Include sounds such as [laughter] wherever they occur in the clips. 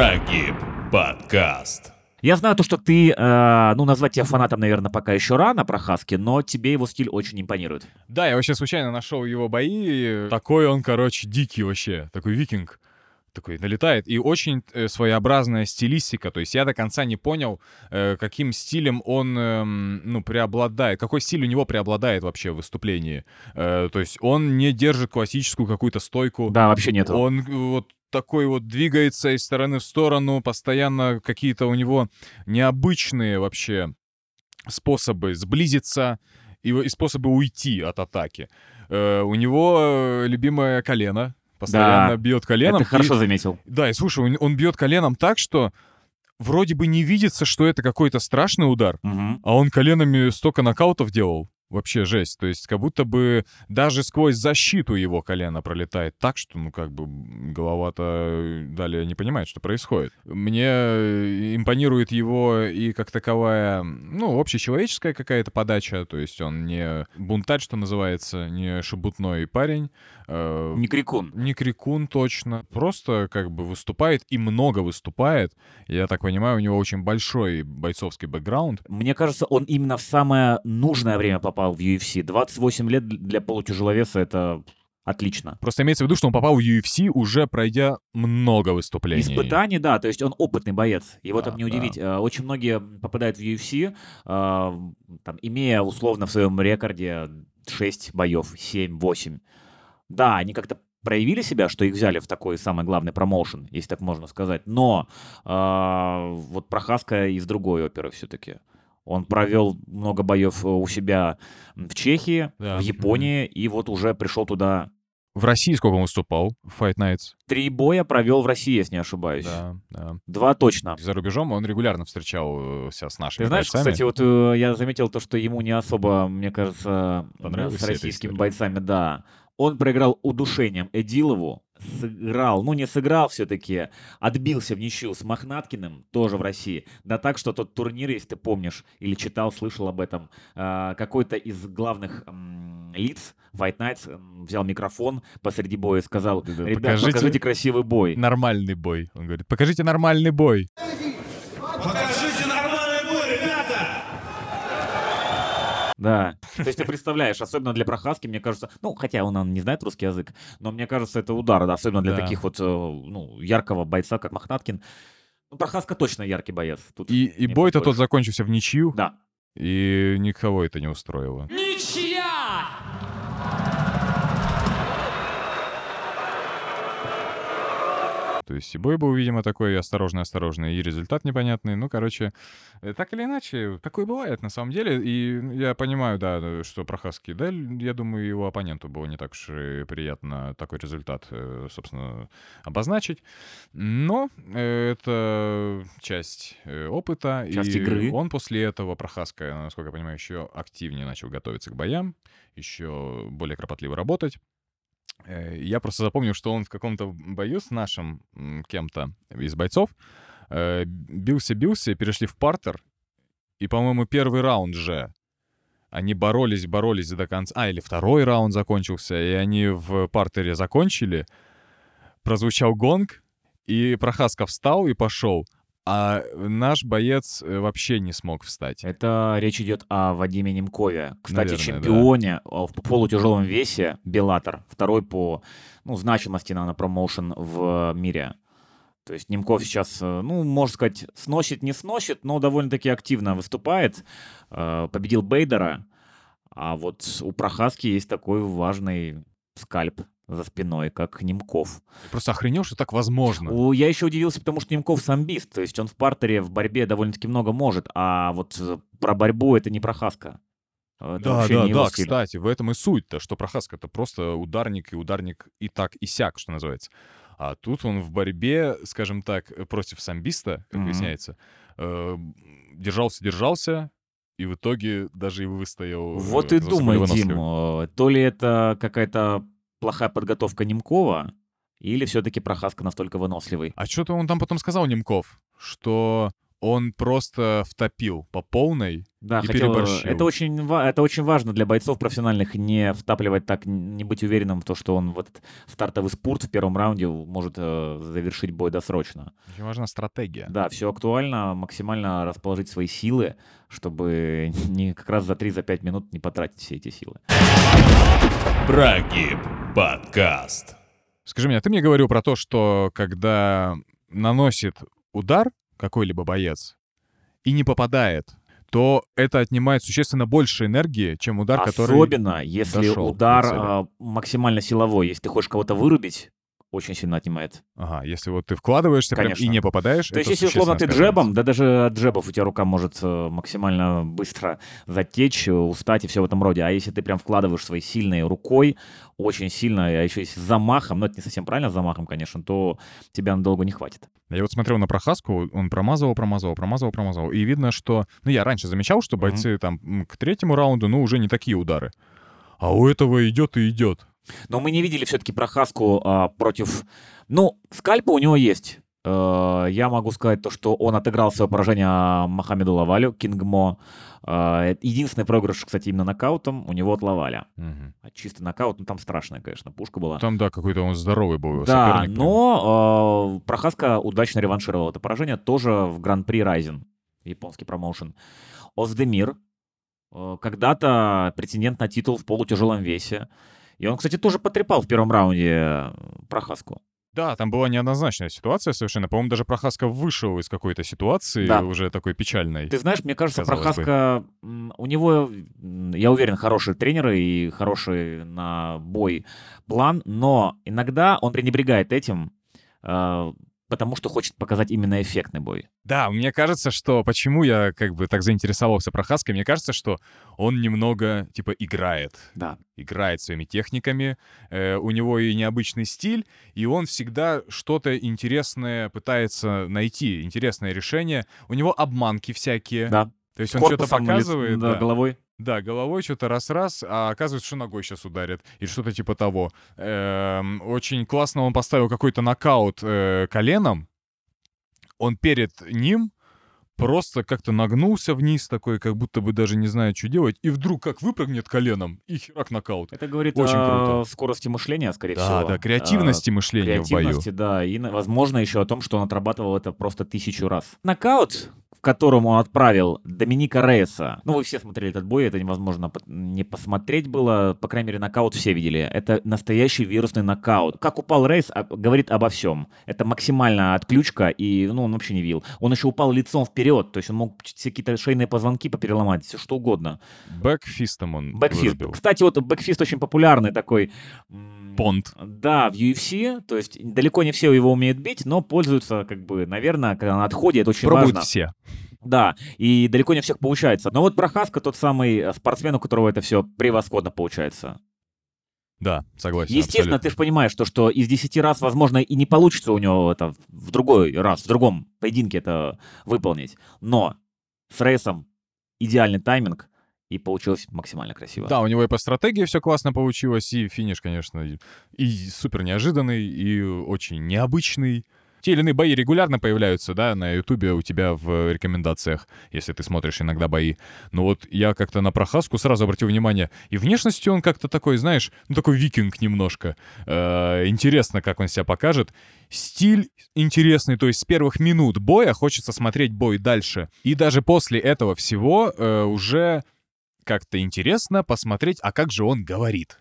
Прогиб подкаст. Я знаю то, что ты, э, ну, назвать тебя фанатом, наверное, пока еще рано про Хаски, но тебе его стиль очень импонирует. Да, я вообще случайно нашел его бои. Такой он, короче, дикий вообще. Такой викинг. Такой налетает. И очень э, своеобразная стилистика. То есть я до конца не понял, э, каким стилем он, э, ну, преобладает. Какой стиль у него преобладает вообще в выступлении. Э, то есть он не держит классическую какую-то стойку. Да, вообще нету. Он вот такой вот двигается из стороны в сторону, постоянно какие-то у него необычные вообще способы сблизиться и, и способы уйти от атаки. Э, у него э, любимое колено, постоянно Да, бьет коленом. Хорошо и- заметил. да, и слушай, он, он бьет коленом так, что вроде бы не видится, что это какой-то страшный удар, Мгм. а он коленами столько нокаутов делал. Вообще жесть. То есть как будто бы даже сквозь защиту его колено пролетает так, что, ну, как бы голова-то далее не понимает, что происходит. Мне э, импонирует его и как таковая, ну, общечеловеческая какая-то подача. То есть он не бунтарь, что называется, не шебутной парень. э, Не крикун. не крикун точно, просто как бы выступает и много выступает. Я так понимаю, у него очень большой бойцовский бэкграунд. Мне кажется, он именно в самое нужное время попал в UFC. 28 лет для полутяжеловеса — это отлично. Просто имеется в виду, что он попал в UFC, уже пройдя много выступлений. Испытаний, да, то есть он опытный боец. Его Да, там не да. удивить. Э, Очень многие попадают в UFC, э, там, имея условно в своем рекорде 6 боев, 7-8. Да, они как-то проявили себя, что их взяли в такой самый главный промоушен, если так можно сказать. Но э, вот Прохаска из другой оперы все-таки. Он провел много боев э, у себя в Чехии, Да. в Японии, и вот уже пришел туда. В России сколько он выступал? Fight Nights. Три боя провел в России, если не ошибаюсь. Да, да. Два точно. За рубежом он регулярно встречался с нашими Ты знаешь, бойцами. кстати, вот э, я заметил то, что ему не особо, мне кажется, с российскими бойцами, да. Он проиграл удушением Эдилову, сыграл, ну не сыграл все-таки, отбился в ничью с Мохнаткиным, тоже в России. Да так, что тот турнир, если ты помнишь, или читал, слышал об этом, э, какой-то из главных лиц Fight Nights м, взял микрофон посреди боя и сказал, ребят, покажите- покажите красивый бой. Нормальный бой. Он говорит, покажите нормальный бой. Покажите нормальный бой, ребята! Да. [laughs] То есть ты представляешь, особенно для Прохаски, мне кажется, ну, хотя он, он не знает русский язык, но мне кажется, это удар, да, особенно для Да. таких вот, э, ну, яркого бойца, как Мохнаткин. Ну, Прохаска точно яркий боец. Тут И, и бой-то тот закончился в ничью, Да. и никого это не устроило. То есть и бой был, видимо, такой осторожный-осторожный, и результат непонятный. Ну, короче, э, так или иначе, такое бывает на самом деле. И я понимаю, да, что Прохаски, да, я думаю, его оппоненту было не так уж и приятно такой результат, э, собственно, обозначить. Но э, это часть э, опыта. Часть и игры. он после этого, Прохаска, насколько я понимаю, еще активнее начал готовиться к боям, еще более кропотливо работать. Э, Я просто запомнил, что он в каком-то бою с нашим кем-то из бойцов э, бился-бился, перешли в партер, и, по-моему, первый раунд же они боролись, боролись до конца. А, или второй раунд закончился, и они в партере закончили. Прозвучал гонг, и Прохаска встал и пошел. А наш боец э, вообще не смог встать. Это речь идет о Вадиме Немкове. Кстати, Наверное, да. чемпионе а, в полутяжелом весе Беллатор. Второй по ну, значимости, наверное, промоушен в мире. То есть Немков сейчас, э, ну, можно сказать, сносит, не сносит, но довольно-таки активно выступает. Э, Победил Бейдера. А вот у Прохаски есть такой важный скальп за спиной, как Немков. Просто охренел, что так возможно. У- Я еще удивился, потому что Немков самбист, то есть он в партере, в борьбе довольно-таки много может, а вот э, про борьбу это не Прохаска. Это Да, да, да, стиль. кстати, в этом и суть-то, что Прохаска — это просто ударник, и ударник и так, и сяк, что называется. А тут он в борьбе, скажем так, против самбиста, как Мгм. выясняется, э, держался-держался, и в итоге даже и выстоял. Вот э, и думай, Дим, то ли это какая-то плохая подготовка Немкова, или все-таки Прохаска настолько выносливый. А что-то он там потом сказал, Немков, что он просто втопил по полной. Да, И хотел, переборщил. это очень, это очень важно для бойцов профессиональных не втапливать так, не быть уверенным в том, что он в этот стартовый спорт в первом раунде может э, завершить бой досрочно. Очень важна стратегия. Да, все актуально, максимально расположить свои силы, чтобы [laughs] не как раз за 3-5 минут не потратить все эти силы. Прогиб подкаст. Скажи мне, а ты мне говорил про то, что когда наносит удар какой-либо боец и не попадает, то это отнимает существенно больше энергии, чем удар, который... Особенно, если дошел до удар а, максимально силовой. Если ты хочешь кого-то вырубить, очень сильно отнимает. Ага, если вот ты вкладываешься прям и не попадаешь, То есть, если условно ты джебом, да даже от джебов у тебя рука может э, максимально быстро затечь, э, устать и все в этом роде. А если ты прям вкладываешь свои сильные рукой, очень сильно, а еще если с замахом, ну это не совсем правильно с замахом, конечно, то тебя надолго не хватит. Я вот смотрел на Прохаску, он промазывал, промазывал, промазывал, промазывал. И видно, что... Ну, я раньше замечал, что бойцы там м, к третьему раунду, ну, уже не такие удары. А у этого идет и идет. Но мы не видели все-таки прохаску а, против... Ну, скальпа у него есть. Э, я могу сказать то, что он отыграл свое поражение а, Мохаммеду Лавалю, Кингмо. Э, единственный проигрыш, кстати, именно нокаутом у него от Лаваля. Мгм. А чистый нокаут, ну там страшная, конечно, пушка была. Там, да, какой-то он здоровый был. Да, но э, Прохаска удачно реваншировал это поражение тоже в Гран-при Райзен, японский промоушен. Оздемир, э, когда-то претендент на титул в полутяжелом весе. И он, кстати, тоже потрепал в первом раунде э, Прохаску. Да, там была неоднозначная ситуация совершенно. По-моему, даже Прохаска вышел из какой-то ситуации Да. уже такой печальной. Ты знаешь, мне кажется, бы. Прохаска, м, у него, я уверен, хорошие тренеры и хороший на бой план, но иногда он пренебрегает этим, э, потому что хочет показать именно эффектный бой. Да, мне кажется, что почему я как бы так заинтересовался Прохаской, мне кажется, что он немного типа играет. Да. играет своими техниками, э, у него и необычный стиль, и он всегда что-то интересное пытается найти, интересное решение. У него обманки всякие. Да. То есть он что-то Корпусом, лиц- показывает, да, да, головой. Да, головой что-то раз-раз, а оказывается, что ногой сейчас ударит, или что-то типа того. Эм, очень классно он поставил какой-то нокаут э, коленом, он перед ним просто как-то нагнулся вниз такой, как будто бы даже не знает, что делать, и вдруг как выпрыгнет коленом, и херак нокаут. Это говорит Очень о круто. скорости мышления, скорее Да, всего. да, креативности А, мышления в бою. Креативности, да, и, возможно, еще о том, что он отрабатывал это просто тысячу раз. Нокаут, в котором он отправил Доминика Рейса. Ну, вы все смотрели этот бой, это невозможно не посмотреть было. По крайней мере, нокаут все видели. Это настоящий вирусный нокаут. Как упал Рейс, а- говорит обо всем. Это максимальная отключка, и, ну, он вообще не вил. Он еще упал лицом вперед, то есть он мог все какие-то шейные позвонки попереломать, все что угодно. Бэкфистом он Бэкфист. вырубил. Кстати, вот бэкфист очень популярный такой. Понт. Да, в UFC, то есть далеко не все его умеют бить, но пользуются, как бы, наверное, когда на отходе, это очень Пробуют важно. все. Да, и далеко не всех получается. Но вот Прохаска тот самый э, спортсмен, у которого это все превосходно получается. Да, согласен. Естественно, абсолютно. ты же понимаешь, то, что из 10 раз, возможно, и не получится у него это в другой раз, в другом поединке это выполнить. Но с рейсом идеальный тайминг, и получилось максимально красиво. Да, у него и по стратегии все классно получилось, и финиш, конечно, и- супер неожиданный, и очень необычный. Те или иные бои регулярно появляются, да, на Ютубе у тебя в рекомендациях, если ты смотришь иногда бои. Но вот я как-то на Прохаску сразу обратил внимание, и внешностью он как-то такой, знаешь, ну такой викинг немножко. Э, интересно, как он себя покажет. Стиль интересный, то есть с первых минут боя хочется смотреть бой дальше. И даже после этого всего э, уже как-то интересно посмотреть, а как же он говорит.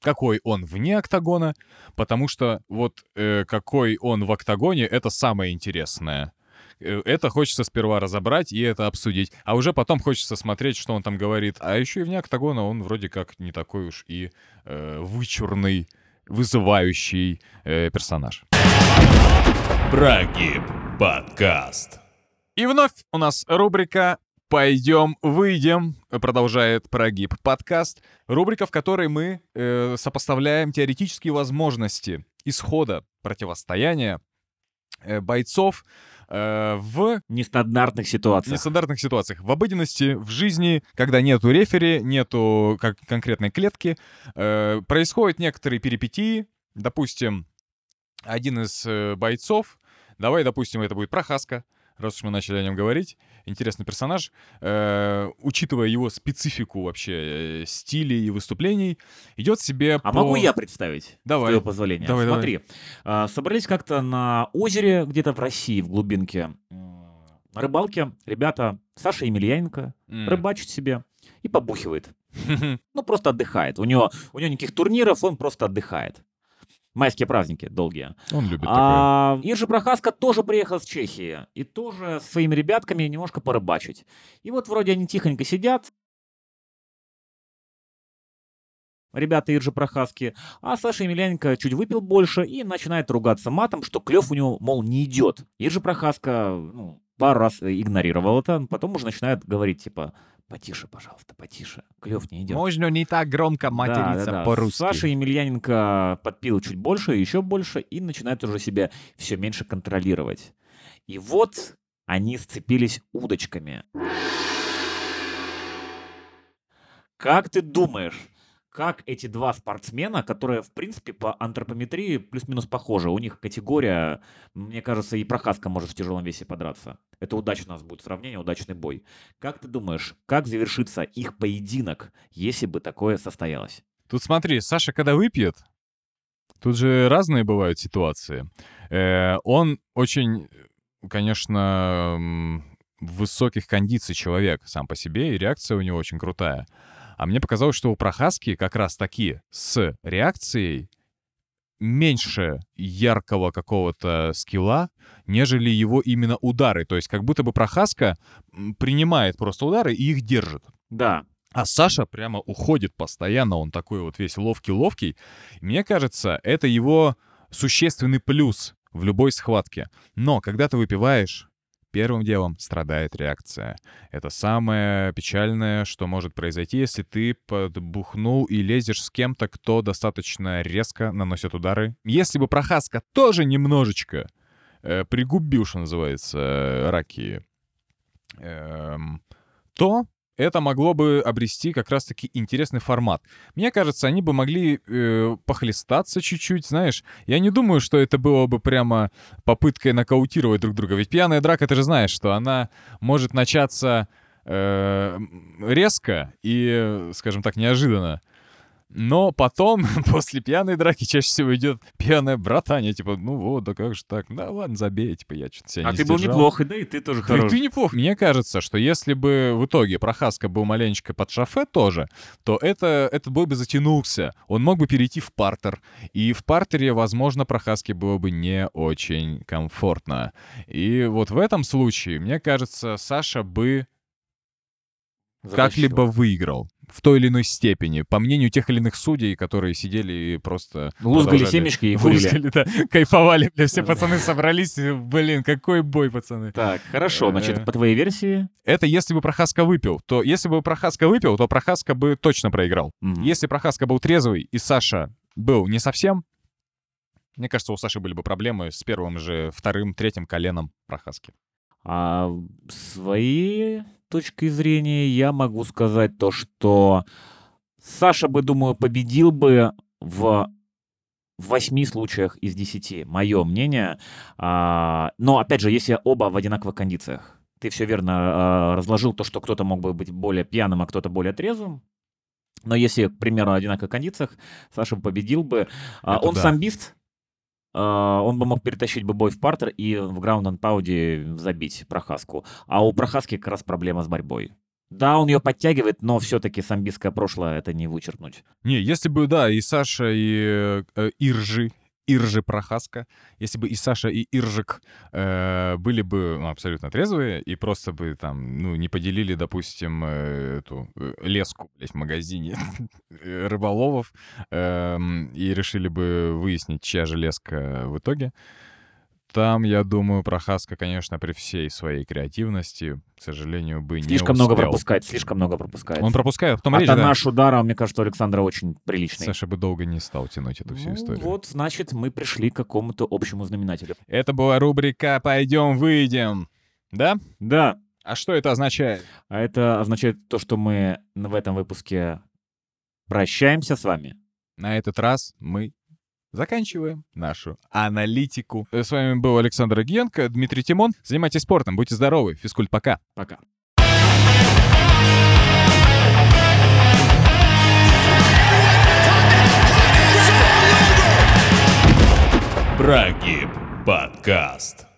Какой он вне октагона, потому что вот э, какой он в октагоне, это самое интересное. Э, Это хочется сперва разобрать и это обсудить, а уже потом хочется смотреть, что он там говорит. А еще и вне октагона он вроде как не такой уж и э, вычурный, вызывающий э, персонаж. Прогиб подкаст. И вновь у нас рубрика «Пойдем, выйдем», продолжает прогиб подкаст. Рубрика, в которой мы э, сопоставляем теоретические возможности исхода противостояния э, бойцов э, в Нестандартных ситуациях. нестандартных ситуациях. В обыденности, в жизни, когда нету рефери, нету как конкретной клетки, э, происходят некоторые перипетии. Допустим, один из э, бойцов, давай, допустим, это будет Прохаска, раз уж мы начали о нем говорить, интересный персонаж. Э, учитывая его специфику вообще э, стилей и выступлений, идет себе А по... могу я представить? Давай. С твоего позволения. Давай, давай. Смотри, а, собрались как-то на озере где-то в России, в глубинке. На рыбалке ребята Саша Емельяненко М. рыбачит себе и побухивает. [laughs] Ну, просто отдыхает. У него, у него никаких турниров, он просто отдыхает. Майские праздники долгие. Он любит такое. А Иржи Прохаска тоже приехал с Чехии. И тоже со своими ребятками немножко порыбачить. И вот вроде они тихонько сидят. Ребята Иржи Прохаски. А Саша Емельяненко чуть выпил больше и начинает ругаться матом, что клев у него, мол, не идет. Иржи Прохаска ну, пару раз игнорировал это, потом уже начинает говорить, типа, потише, пожалуйста, потише, клев не идет. Можно не так громко Да, да, да. Саша Емельяненко подпил чуть больше, еще больше, и начинает уже себя все меньше контролировать. И вот они сцепились удочками. Как ты думаешь, как эти два спортсмена, которые, в принципе, по антропометрии плюс-минус похожи, у них категория, мне кажется, и Прохаска может в тяжелом весе подраться. Это удачно у нас будет сравнение, удачный бой. Как ты думаешь, как завершится их поединок, если бы такое состоялось? Тут смотри, Саша, когда выпьет, тут же разные бывают ситуации. Э, он очень, конечно, высоких кондиций человек сам по себе, и реакция у него очень крутая. А мне показалось, что у Прохаски как раз таки с реакцией меньше яркого какого-то скилла, нежели его именно удары. То есть как будто бы Прохаска принимает просто удары и их держит. Да, А Саша прямо уходит постоянно, он такой вот весь ловкий-ловкий. Мне кажется, это его существенный плюс в любой схватке. Но когда ты выпиваешь, первым делом страдает реакция. Это самое печальное, что может произойти, если ты подбухнул и лезешь с кем-то, кто достаточно резко наносит удары. Если бы Прохаска тоже немножечко э, пригубил, что называется, э, раки, эм, то это могло бы обрести как раз-таки интересный формат. Мне кажется, они бы могли э, похлестаться чуть-чуть, знаешь. Я не думаю, что это было бы прямо попыткой нокаутировать друг друга. Ведь пьяная драка, ты же знаешь, что она может начаться э, резко и, скажем так, неожиданно. Но потом, [laughs] после пьяной драки, чаще всего идет пьяное братание, типа, ну вот, да как же так, да ладно, забей, типа, я что-то себя а не ты был сдержал». неплох, и да и ты тоже Да и хорош. ты неплохо. Мне кажется, что если бы в итоге Прохаска был маленечко под шафе тоже, то это, этот бой бы затянулся. Он мог бы перейти в партер. И в партере, возможно, Прохаске было бы не очень комфортно. И вот в этом случае, мне кажется, Саша бы как-либо выиграл. В той или иной степени. По мнению тех или иных судей, которые сидели и просто... Лузгали продолжали- семечки и курили. Лузгали, да. Кайфовали, бля, все пацаны собрались. Блин, какой бой, пацаны. Так, хорошо, значит, Э. по твоей версии... Это если бы Прохаска выпил. То если бы Прохаска выпил, то Прохаска бы точно проиграл. Если Прохаска был трезвый и Саша был не совсем, мне кажется, у Саши были бы проблемы с первым же, вторым, третьим коленом Прохаски. А с своей точки зрения я могу сказать то, что Саша бы, думаю, победил бы в восьми случаях из десяти, мое мнение. А, но, опять же, если оба в одинаковых кондициях. Ты все верно а, разложил то, что кто-то мог бы быть более пьяным, а кто-то более трезвым. Но если, к примеру, в одинаковых кондициях, Саша победил бы. А, Это он да. самбист, он бы мог перетащить бы бой в партер и в граунд and пауде забить Прохаску. А у Прохаски как раз проблема с борьбой. Да, он ее подтягивает, но все-таки самбистское прошлое это не вычеркнуть. Не, если бы, да, и Саша, и э, Иржи, Иржи Прохаска, если бы и Саша, и Иржик э, были бы ну, абсолютно трезвые и просто бы там, ну, не поделили, допустим, э, эту э, леску, блядь, в магазине [laughs] э, рыболовов эм, и решили бы выяснить, чья же леска в итоге, там, я думаю, Прохаска, конечно, при всей своей креативности, к сожалению, бы Слишком не много успел. пропускает, слишком много пропускает. Он пропускает, в том а речь, да. наш удара, мне кажется, у Александра очень приличный. Саша бы долго не стал тянуть эту всю Ну, историю. Вот, значит, мы пришли к какому-то общему знаменателю. Это была рубрика «Пойдем, выйдем». Да? Да, А что это означает? а это означает то, что мы в этом выпуске прощаемся с вами. На этот раз мы заканчиваем нашу аналитику. Э, С вами был Александр Агиенко, Дмитрий Тимон. Занимайтесь спортом, будьте здоровы. Физкульт, пока. Пока. Прогиб подкаст.